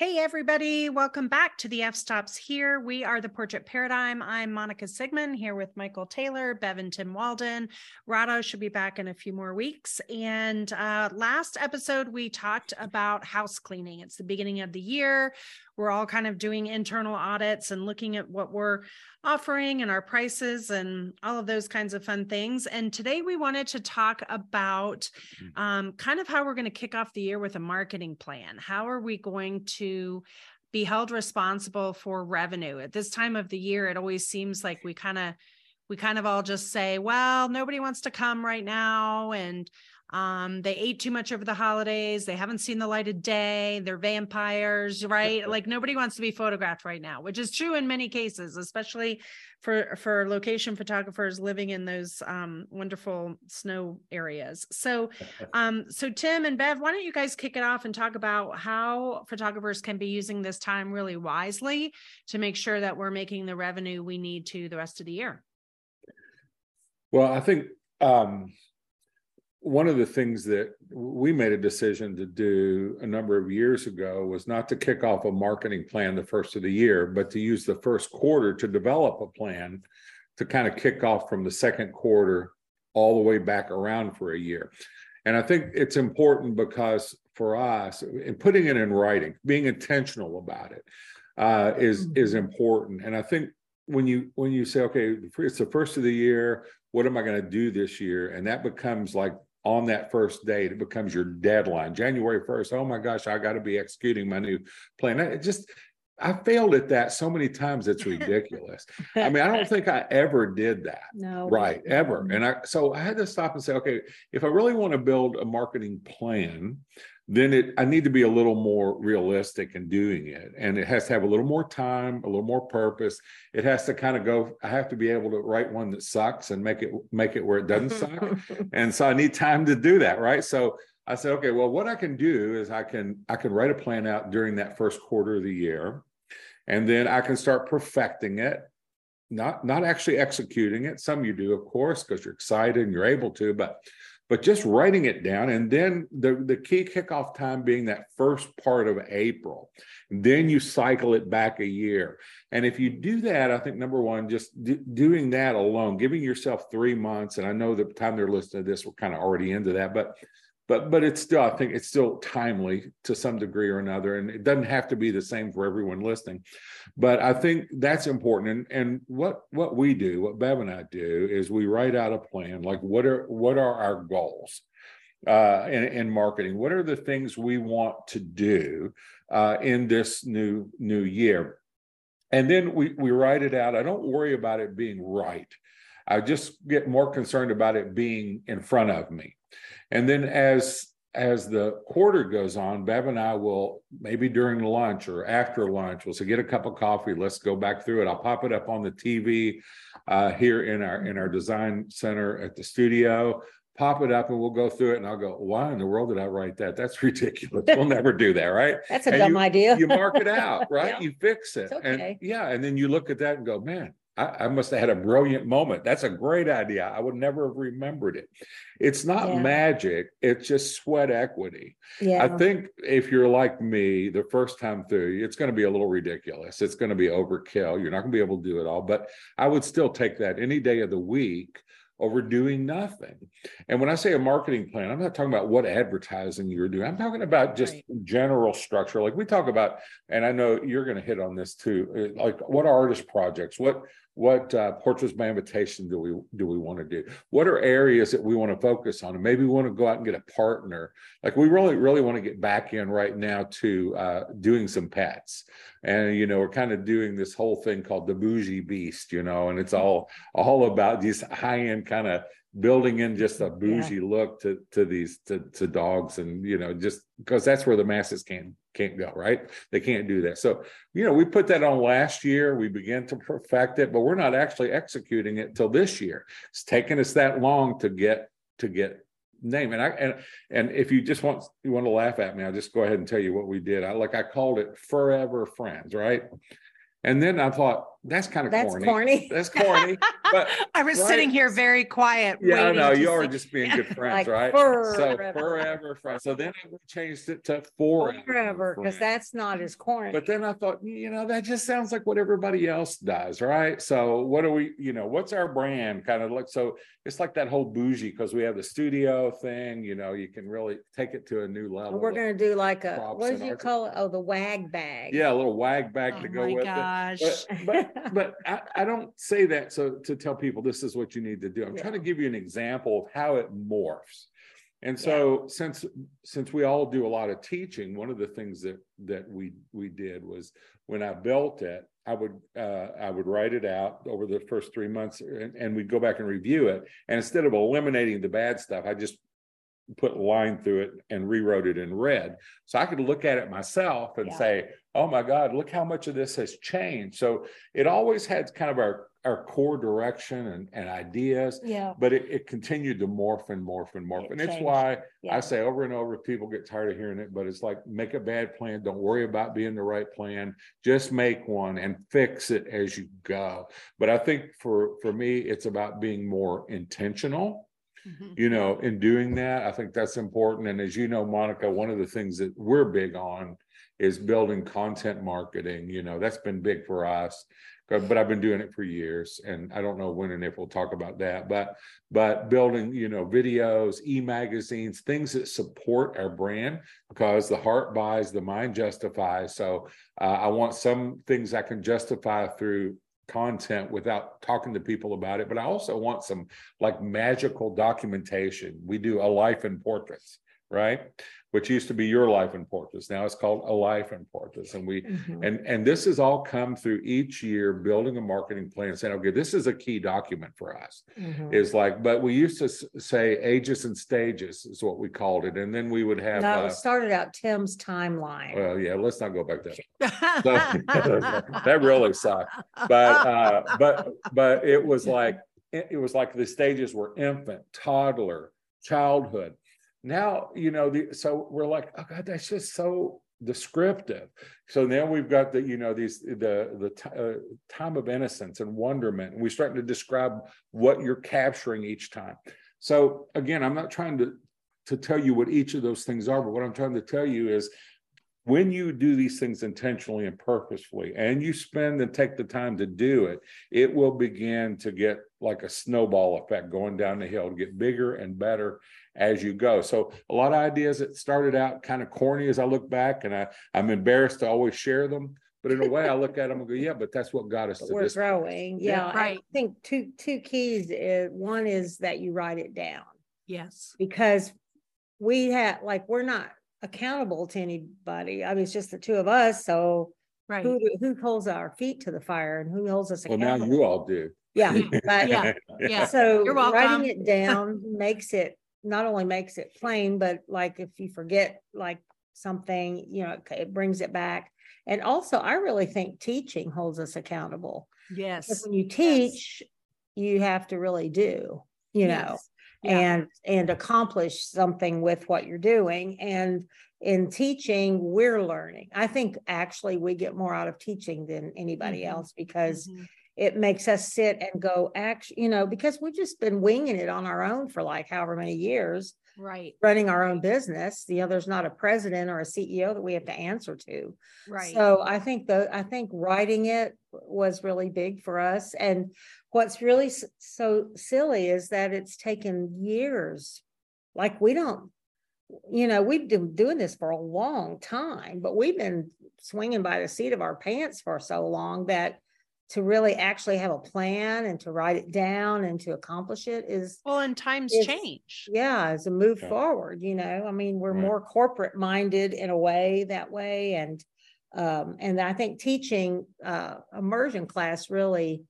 Hey, everybody. Welcome back to the F Stops here. We are the Portrait Paradigm. I'm Monica Sigmon here with Michael Taylor, Bev and Tim Walden. Rado should be back in a few more weeks. And uh, last episode, we talked about house cleaning. It's the beginning of the year. We're all kind of doing internal audits and looking at what we're offering and our prices and all of those kinds of fun things. And today we wanted to talk about mm. um, kind of how we're going to kick off the year with a marketing plan. How are we going to be held responsible for revenue at this time of the year? It always seems like we kind of we kind of all just say, well, nobody wants to come right now. And um, they ate too much over the holidays. They haven't seen the light of day. They're vampires, right? like nobody wants to be photographed right now, which is true in many cases, especially for for location photographers living in those um, wonderful snow areas. So, um, so Tim and Bev, why don't you guys kick it off and talk about how photographers can be using this time really wisely to make sure that we're making the revenue we need to the rest of the year? Well, I think um, one of the things that we made a decision to do a number of years ago was not to kick off a marketing plan the first of the year, but to use the first quarter to develop a plan to kind of kick off from the second quarter all the way back around for a year. And I think it's important because for us, in putting it in writing, being intentional about it uh, is mm-hmm. is important. And I think when you when you say, okay, it's the first of the year, what am I going to do this year? And that becomes like on that first date, it becomes your deadline. January 1st, oh my gosh, I got to be executing my new plan. It just, I failed at that so many times, it's ridiculous. I mean, I don't think I ever did that. No. Right, ever. Mm-hmm. And I, so I had to stop and say, okay, if I really want to build a marketing plan, then it I need to be a little more realistic in doing it. And it has to have a little more time, a little more purpose. It has to kind of go, I have to be able to write one that sucks and make it make it where it doesn't suck. And so I need time to do that, right? So I said, okay, well, what I can do is I can I can write a plan out during that first quarter of the year. And then I can start perfecting it not not actually executing it some you do of course because you're excited and you're able to but but just writing it down and then the, the key kickoff time being that first part of april. Then you cycle it back a year. And if you do that i think number one just doing that alone giving yourself three months and i know the time they're listening to this we're kind of already into that but but but it's still i think it's still timely to some degree or another and it doesn't have to be the same for everyone listening. But i think that's important and and what what we do what bev and i do is we write out a plan like what are what are our goals uh, in, in marketing? What are the things we want to do uh, in this new new year? And then we we write it out. I don't worry about it being right i just get more concerned about it being in front of me and then as as the quarter goes on, Bev and I will maybe during lunch or after lunch, we'll say, get a cup of coffee. Let's go back through it. I'll pop it up on the TV uh, here in our in our design center at the studio. Pop it up and we'll go through it. And I'll go, why in the world did I write that? That's ridiculous. We'll never do that, right? That's a and dumb you, idea. you mark it out, right? Yeah. You fix it. Okay. And yeah. And then you look at that and go, man, I, I, must have had a brilliant moment. That's a great idea. I would never have remembered it. It's not yeah. magic, it's just sweat equity. Yeah. I think if you're like me, the first time through, it's going to be a little ridiculous. It's going to be overkill. You're not going to be able to do it all, but I would still take that any day of the week over doing nothing. And when I say a marketing plan, I'm not talking about what advertising you're doing. I'm talking about just right. general structure. Like we talk about, and I know you're going to hit on this too. Uh, like what artist projects, what what uh, portraits by invitation do we do we want to do? What are areas that we want to focus on? And maybe we want to go out and get a partner. Like we really really want to get back in right now to uh, doing some pets. And you know we're kind of doing this whole thing called the bougie beast you know and it's all all about these high end kind of building in just a bougie yeah. look to to these to, to dogs and you know just because that's where the masses can't can't go right? They can't do that. So you know we put that on last year. We began to perfect it but we're not actually executing it till this year. It's taken us that long to get to get name. And i and and if you just want you want to laugh at me i'll just go ahead and tell you what we did. I like i called it forever friends right? And then i thought that's kind of That's corny. corny. That's corny. But I was right? sitting here very quiet. yeah, I know you are just being good friends, Like right? So forever. forever friends. So then I changed it to forever. Forever, because that's not as corny. But then I thought, you know, that just sounds like what everybody else does, right? So what do we, you know, what's our brand kind of look? So it's like that whole bougie because we have the studio thing, you know, you can really take it to a new level. We're gonna do like a, what did you call it? Oh, the wag bag. Yeah, a little wag bag Oh to go with gosh. it. But, but, but I, I don't say that so to tell people this is what you need to do. I'm trying to give you an example of how it morphs. And so since since we all do a lot of teaching, one of the things that that we we did was when I built it, I would uh, I would write it out over the first three months, and, and we'd go back and review it. And instead of eliminating the bad stuff, I just put a line through it and rewrote it in red, so I could look at it myself and Yeah. say, "Oh my God, look how much of this has changed." So it always had kind of our our core direction and, and ideas, Yeah, but it, it continued to morph and morph and morph. It And it's changed. why I say over and over, people get tired of hearing it, but it's like make a bad plan. Don't worry about being the right plan. Just make one and fix it as you go. But I think for for me, it's about being more intentional. Mhm. You know, in doing that, I think that's important. And as you know, Monica, one of the things that we're big on is building content marketing. You know, that's been big for us. But I've been doing it for years, and I don't know when and if we'll talk about that. But but building, you know, videos, e-magazines, things that support our brand because the heart buys, the mind justifies. So uh, I want some things I can justify through content without talking to people about it. But I also want some like magical documentation. We do a life in portraits, right? Which used to be your life in portraits. Now it's called a life in portraits. And we Mhm. and and this has all come through each year building a marketing plan, saying, okay, this is a key document for us. Mhm. Is like, but we used to say ages and stages is what we called it, and then we would have. No, uh, started out Tim's timeline. well, yeah, let's not go back there. So, that really sucked. But uh, but but it was like it was like the stages were infant, toddler, childhood. Now you know the so we're like, oh God, that's just so descriptive. So now we've got the you know these the the ti- uh, time of innocence and wonderment, and we're starting to describe what you're capturing each time. So again, I'm not trying to to tell you what each of those things are, but what I'm trying to tell you is when you do these things intentionally and purposefully and you spend and take the time to do it it will begin to get like a snowball effect going down the hill to get bigger and better as you go so a lot of ideas that started out kind of corny as i look back and i i'm embarrassed to always share them but in a way i look at them and go yeah but that's what got us But to We're this growing, Yeah. yeah. I think two, two keys, is one is that you write it down. yes. because we have like we're not accountable to anybody. I mean, it's just the two of us. So Right. who who holds our feet to the fire and who holds us accountable? well now you all do yeah, but Yeah. Yeah. so You're writing it down makes it not only makes it plain, but like if you forget like something, you know, it- it brings it back. And also, I really think teaching holds us accountable. Because Yes. when you teach, you have to really do, you know Yeah. and and accomplish something with what you're doing and in teaching we're learning i think actually we get more out of teaching than anybody Mhm. else because Mhm. It makes us sit and go act you know because we've just been winging it on our own for like however many years Right. running our own business you know there's not a president or a ceo that we have to answer to Right. so I think the, I think writing it was really big for us. And what's really so silly is that it's taken years. Like we don't, you know, we've been doing this for a long time, but we've been swinging by the seat of our pants for so long that to really actually have a plan and to write it down and to accomplish it is, well, and times It's- change. yeah, as a move Yeah. forward, you know, I mean, we're Right. more corporate minded in a way that way and um, and I think teaching uh immersion class really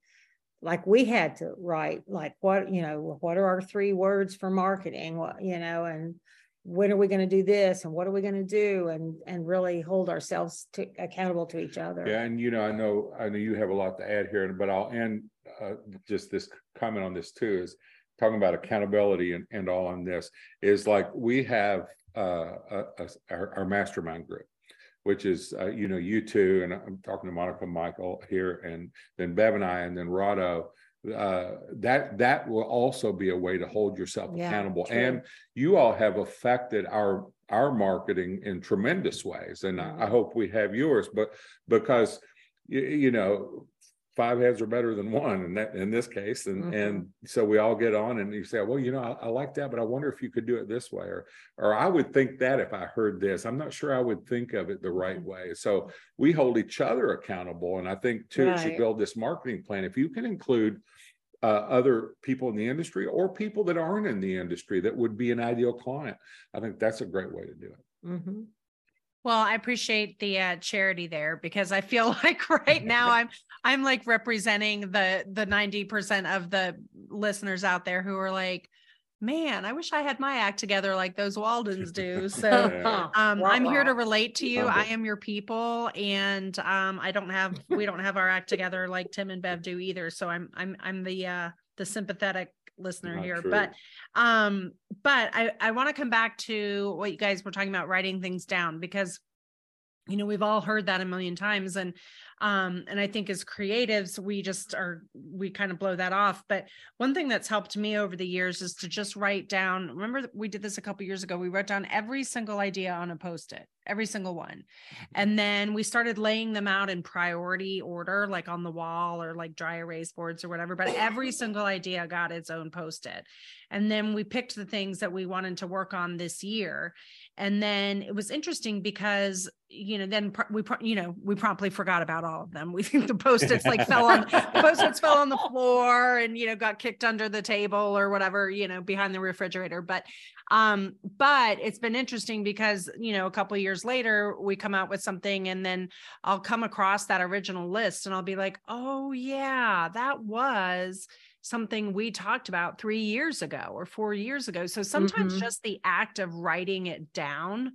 like we had to write like what, you know, what are our three words for marketing, what, you know, and when are we going to do this and what are we going to do and and really hold ourselves to accountable to each other. Yeah, and you know, I know, I know you have a lot to add here, but I'll end uh, just this comment on this too is talking about accountability and, and all on this is like we have uh, a, a- our, our mastermind group. which is uh, you know you two, and I'm talking to Monica, Michael here, and then Bev and I, and then Rado. Uh, that that will also be a way to hold yourself Yeah, accountable, true. and you all have affected our our marketing in tremendous ways, and I, I hope we have yours. But because you, you know five heads are better than one in that in this case and Mhm. and so we all get on and you say well you know I, I like that but i wonder if you could do it this way or or i would think that if i heard this i'm not sure i would think of it the right Mm-hmm. way so we hold each other accountable and i think too as you build this marketing plan if you can include uh, other people in the industry or people that aren't in the industry that would be an ideal client i think that's a great way to do it Mm-hmm. Well, I appreciate the uh, charity there because I feel like right now I'm I'm like representing the the 90% of the listeners out there who are like, man, I wish I had my act together like those Waldens do. So Yeah. um Wah, I'm here to relate to you. I am your people and um I don't have we don't have our act together like Tim and Bev do either. So I'm I'm I'm the uh the sympathetic listener Not here. true. But um but I I want to come back to what you guys were talking about writing things down because you know we've all heard that a million times and um and i think as creatives we just are we kind of blow that off. But one thing that's helped me over the years is to just write down remember we did this a couple years ago we wrote down every single idea on a post-it every single one. And then we started laying them out in priority order like on the wall or like dry erase boards or whatever but every single idea got its own post-it and then we picked the things that we wanted to work on this year. And then it was interesting because you know then we you know we promptly forgot about all of them. We think the post-its like fell on the post-its fell on the floor and you know got kicked under the table or whatever you know behind the refrigerator. But um but it's been interesting because you know a couple years later we come out with something and then i'll come across that original list and i'll be like oh yeah that was something we talked about 3 years ago or 4 years ago so sometimes Mhm. just the act of writing it down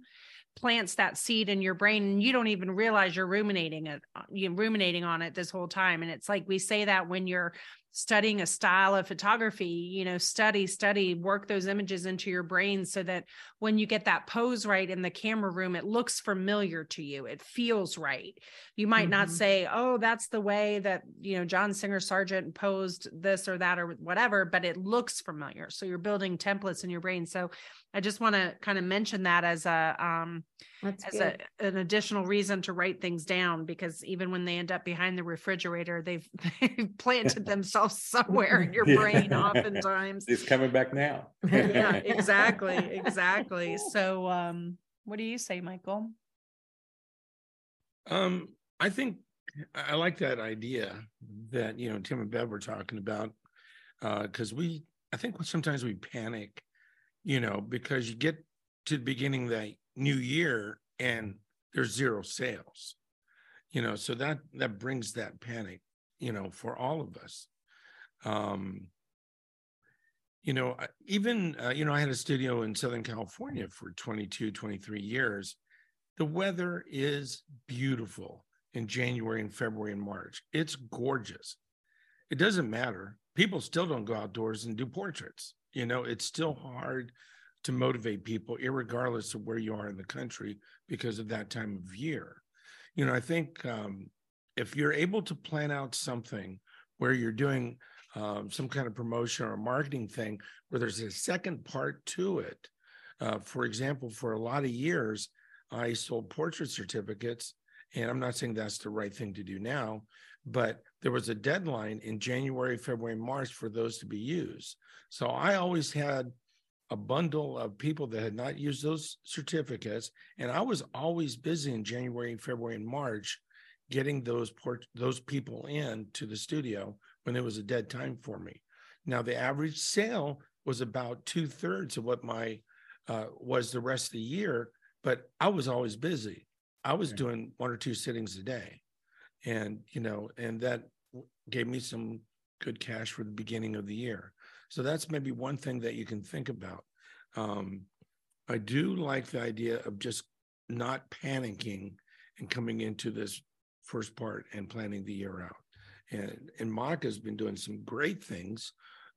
plants that seed in your brain and you don't even realize you're ruminating it uh, you're ruminating on it this whole time and it's like we say that when you're studying a style of photography you know study study work those images into your brain so that when you get that pose right in the camera room it looks familiar to you. It feels right. You might not Mhm. say oh that's the way that you know john singer sargent posed this or that or whatever but it looks familiar. So you're building templates in your brain. So i just want to kind of mention that as a um That's as a, an additional reason to write things down because even when they end up behind the refrigerator they've they've planted themselves somewhere in your Yeah. brain oftentimes. It's coming back now. Yeah exactly exactly. So um what do you say michael? Um, I think I I like that idea that you know Tim and Bev were talking about because we I think sometimes we panic, you know, because you get to the beginning of the new year and there's zero sales, you know, so that that brings that panic, you know, for all of us. Um, you know, even uh, you know, I had a studio in Southern California for 22, 23 years the weather is beautiful in January and February and March. It's gorgeous. It doesn't matter. People still don't go outdoors and do portraits. You know, it's still hard to motivate people, regardless of where you are in the country, because of that time of year. You know, I think um, if you're able to plan out something where you're doing um, some kind of promotion or marketing thing where there's a second part to it, uh, for example, for a lot of years, I sold portrait certificates, and I'm not saying that's the right thing to do now, but there was a deadline in January, February, March for those to be used. So I always had a bundle of people that had not used those certificates, and I was always busy in January, February, and March getting those port those people in to the studio when it was a dead time for me. Now the average sale was about two thirds of what my uh, was the rest of the year, but I was always busy. I was Yeah. doing one or two sittings a day, and you know, and that gave me some good cash for the beginning of the year. So that's maybe one thing that you can think about. Um, I do like the idea of just not panicking and coming into this first part and planning the year out. And and Monica's been doing some great things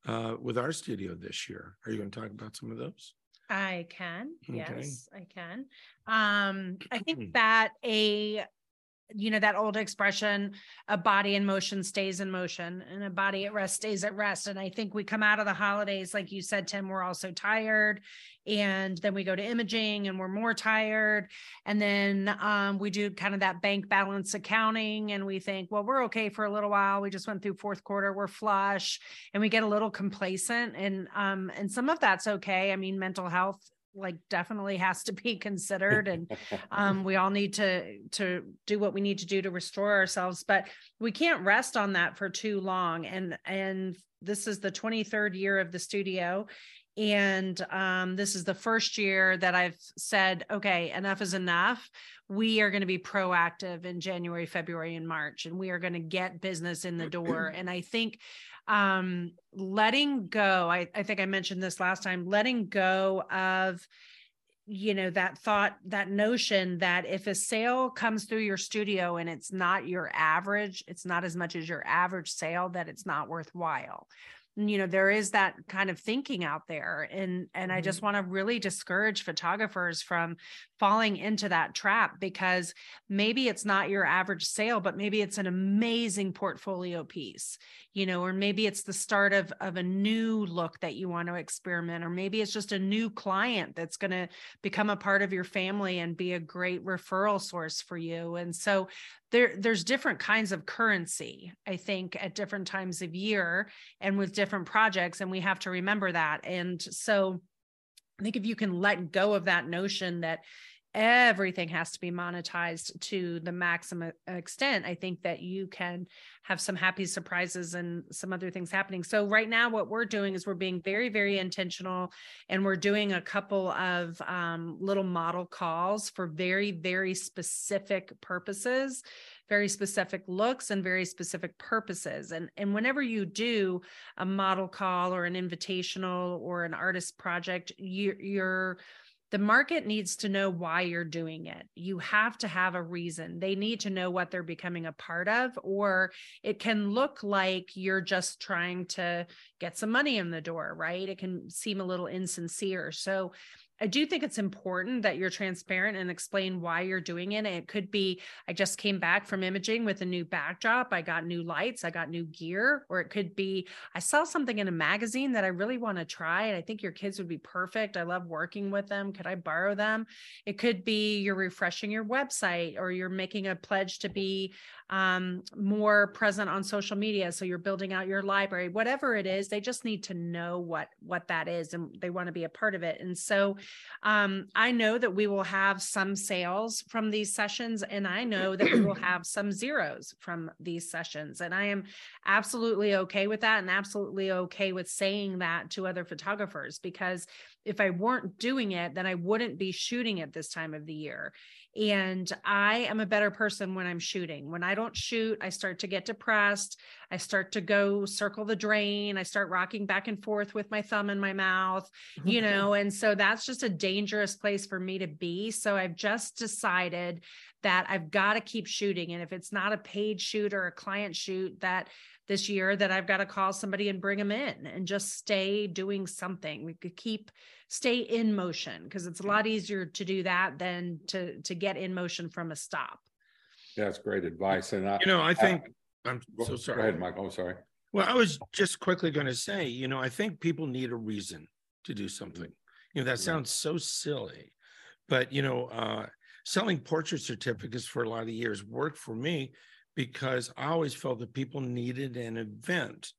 uh, with our studio this year. Are you going to talk about some of those? I can, Okay. yes, I can. Um, I think that a, you know, that old expression, a body in motion stays in motion and a body at rest stays at rest. And I think we come out of the holidays, like you said, Tim, we're all so tired. And then we go to imaging and we're more tired. And then um, we do kind of that bank balance accounting and we think, well, we're okay for a little while. We just went through fourth quarter, we're flush and we get a little complacent and um and some of that's okay. I mean, mental health like definitely has to be considered and um we all need to to do what we need to do to restore ourselves but we can't rest on that for too long and and this is the 23rd year of the studio and um this is the first year that I've said okay enough is enough. We are going to be proactive in January February and March and we are going to get business in the door. And I think um letting go I, I think i mentioned this last time letting go of you know that thought that notion that if a sale comes through your studio and it's not your average it's not as much as your average sale that it's not worthwhile you know there is that kind of thinking out there and and i just mm-hmm. want to really discourage photographers from falling into that trap because maybe it's not your average sale but maybe it's an amazing portfolio piece you know or maybe it's the start of of a new look that you want to experiment or maybe it's just a new client that's going to become a part of your family and be a great referral source for you and so there there's different kinds of currency i think at different times of year and with different projects and we have to remember that. And so i think if you can let go of that notion that everything has to be monetized to the maximum extent. I think that you can have some happy surprises and some other things happening. So right now what we're doing is we're being very very intentional and we're doing a couple of um, little model calls for very very specific purposes very specific looks and very specific purposes. And and whenever you do a model call or an invitational or an artist project you, you're the market needs to know why you're doing it. You have to have a reason. They need to know what they're becoming a part of, or it can look like you're just trying to get some money in the door, right? It can seem a little insincere. So I do think it's important that you're transparent and explain why you're doing it. It could be I just came back from imaging with a new backdrop. I got new lights, I got new gear, or it could be I saw something in a magazine that I really want to try. And I think your kids would be perfect. I love working with them. Could I borrow them? It could be you're refreshing your website or you're making a pledge to be um, more present on social media. So you're building out your library, whatever it is, they just need to know what what that is and they want to be a part of it. And so um, I know that we will have some sales from these sessions, and I know that we will have some zeros from these sessions. And I am absolutely okay with that and absolutely okay with saying that to other photographers because if I weren't doing it, then I wouldn't be shooting at this time of the year. And I am a better person when I'm shooting. When I don't shoot, I start to get depressed. I start to go circle the drain. I start rocking back and forth with my thumb in my mouth, you know, and so that's just a dangerous place for me to be. So I've just decided that I've got to keep shooting. And if it's not a paid shoot or a client shoot, that this year that I've got to call somebody and bring them in and just stay doing something. We could keep stay in motion because it's a lot easier to do that than to to get in motion from a stop. Yeah, That's great advice. And I, You know, I think, I'm go, so go sorry. ahead, Michael. I'm sorry. Well, I was just quickly going to say, you know, I think people need a reason to do something. You know, that Right. sounds so silly, but you know, uh, selling portrait certificates for a lot of years worked for me because I always felt that people needed an event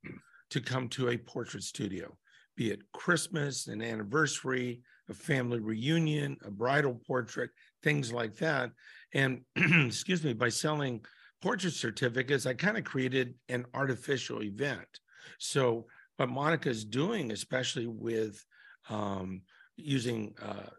to come to a portrait studio, be it Christmas, an anniversary, a family reunion, a bridal portrait, things like that. And excuse me, by selling portrait certificates, I kind of created an artificial event. So what Monica's doing, especially with um, using uh,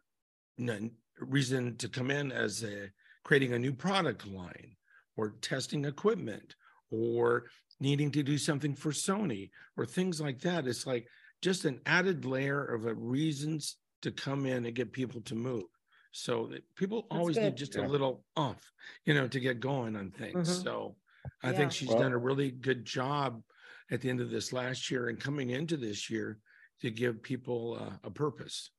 reason to come in as a creating a new product line or testing equipment or needing to do something for Sony or things like that. It's like just an added layer of a reasons to come in and get people to move. So that people That's always need just Yeah. a little oomph, you know, to get going on things. Mhm. So I Yeah. think she's Well- done a really good job at the end of this last year and coming into this year to give people uh, a purpose.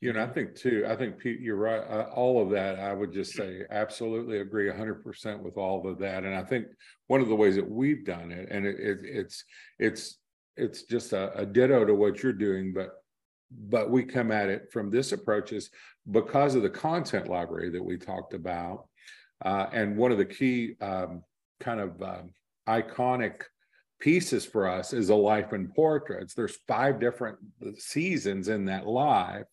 You know, I think too, I think Pete, you're right. Uh, all of that, I would just say absolutely agree hundred percent with all of that. And I think one of the ways that we've done it, and it, it it's, it's, it's just a, a ditto to what you're doing, but but we come at it from this approach is because of the content library that we talked about. Uh, and one of the key um, kind of um, iconic pieces for us is a life in portraits. There's five different seasons in that live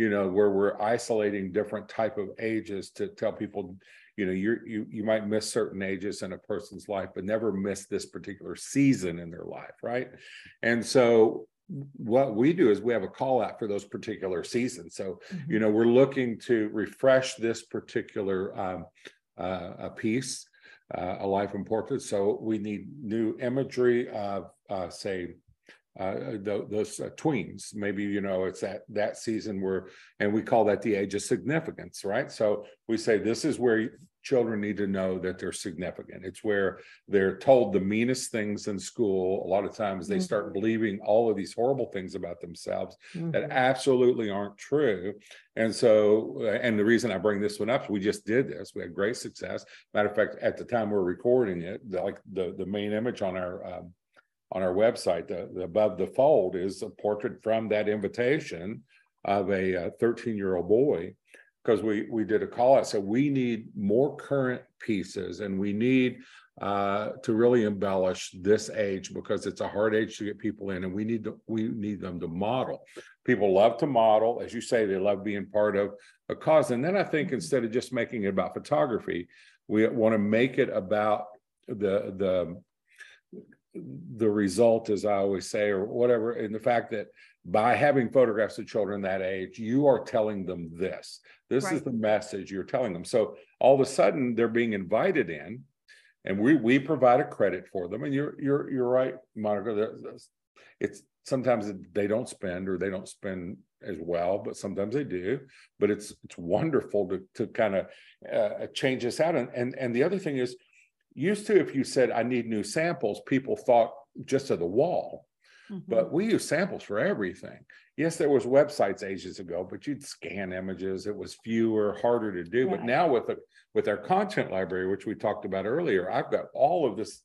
you know, where we're isolating different type of ages to tell people, you know, you're, you you might miss certain ages in a person's life, but never miss this particular season in their life, right? And so what we do is we have a call out for those particular seasons. So, mm-hmm. you know, we're looking to refresh this particular um, uh, a piece, uh, a life in portrait. So we need new imagery of, uh, say, uh, those uh, tweens. Maybe you know it's that that season where, and we call that the age of significance, right? So we say this is where children need to know that they're significant. It's where they're told the meanest things in school. A lot of times they mm-hmm. start believing all of these horrible things about themselves mm-hmm. that absolutely aren't true. And so, uh, and the reason I bring this one up, we just did this. We had great success. Matter of fact, at the time we're recording it, the, like the the main image on our um, on our website. The, the, above the fold is a portrait from that invitation of a 13 year old boy because we we did a call out. So we need more current pieces, and we need uh, to really embellish this age because it's a hard age to get people in, and we need to, we need them to model. People love to model, as you say, they love being part of a cause. And then I think instead of just making it about photography, we want to make it about the the the result, as I always say, or whatever, and the fact that by having photographs of children that age, you are telling them this. This right. is the message you're telling them. So all of a sudden, they're being invited in, and we we provide a credit for them. And you're you're you're right, Monica. It's sometimes they don't spend or they don't spend as well, but sometimes they do. But it's it's wonderful to to kind of uh, change this out. And and and the other thing is used to if you said i need new samples people thought just of the wall. Mm-hmm. but we use samples for everything. Yes there was websites ages ago but you'd scan images. It was fewer harder to do. But now with the with our content library which we talked about earlier i've got all of this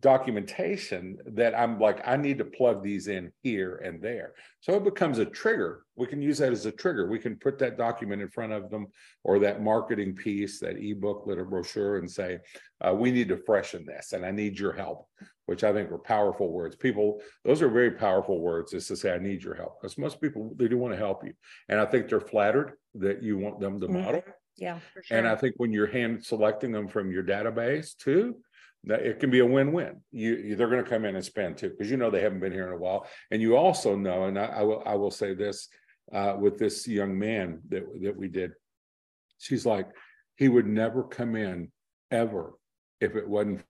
documentation that I'm like, I need to plug these in here and there. So it becomes a trigger. We can use that as a trigger. We can put that document in front of them or that marketing piece, that ebook, little brochure, and say, uh, we need to freshen this and I need your help, which I think are powerful words. People, those are very powerful words is to say, I need your help. Because most people, they do want to help you. And I think they're flattered that you want them to mm-hmm. model. Yeah. Sure. And I think when you're hand selecting them from your database too, it can be a win-win. You, they're going to come in and spend too because you know they haven't been here in a while, and you also know, and I, I will I will say this uh, with this young man that that we did. She's like, he would never come in ever if it wasn't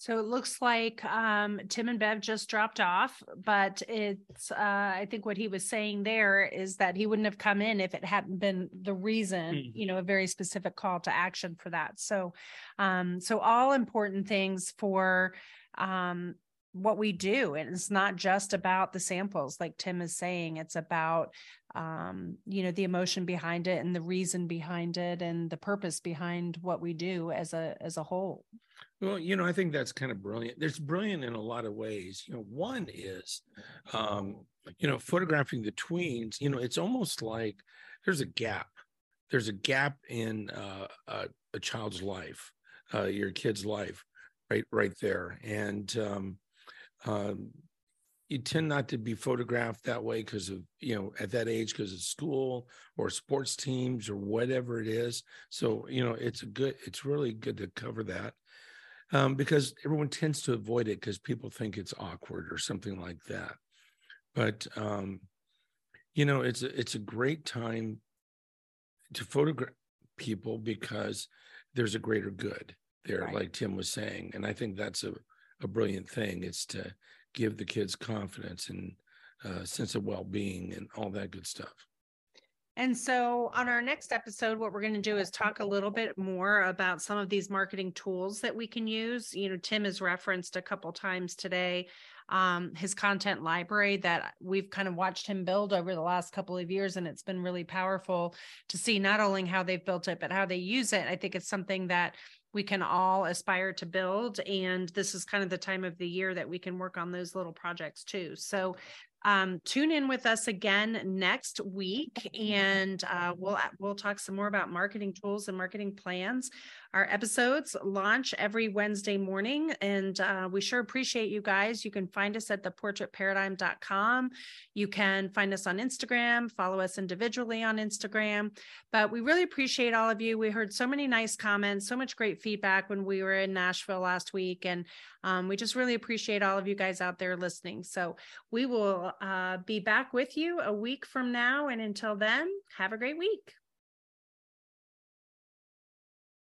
So it looks like um, Tim and Bev just dropped off, but it's, uh, I think what he was saying there is that he wouldn't have come in if it hadn't been the reason, mm-hmm. you know, a very specific call to action for that. So, um, so all important things for um, what we do. And it's not just about the samples, like Tim is saying, it's about, um, you know, the emotion behind it and the reason behind it and the purpose behind what we do as a, as a whole. Well, you know, I think that's kind of brilliant. There's brilliant in a lot of ways. You know, one is, um, you know, photographing the tweens. You know, it's almost like there's a gap. There's a gap in uh, a, a, child's life, uh, your kid's life, right, right there, and um, um, you tend not to be photographed that way because of you know at that age because of school or sports teams or whatever it is. So you know, it's a good. It's really good to cover that um, because everyone tends to avoid it because people think it's awkward or something like that. But um, you know, it's a, it's a great time to photograph people because there's a greater good there, right. like Tim was saying, and I think that's a a brilliant thing. It's to give the kids confidence and uh, sense of well being and all that good stuff. And so on our next episode, what we're going to do is talk a little bit more about some of these marketing tools that we can use. You know, Tim has referenced a couple times today um, his content library that we've kind of watched him build over the last couple of years. And it's been really powerful to see not only how they've built it, but how they use it. I think it's something that we can all aspire to build. And this is kind of the time of the year that we can work on those little projects too. So um, tune in with us again next week and uh, we'll we'll talk some more about marketing tools and marketing plans our episodes launch every wednesday morning and uh, we sure appreciate you guys you can find us at theportraitparadigm.com you can find us on instagram follow us individually on instagram but we really appreciate all of you we heard so many nice comments so much great feedback when we were in nashville last week and um, we just really appreciate all of you guys out there listening so we will uh, be back with you a week from now. And until then, have a great week.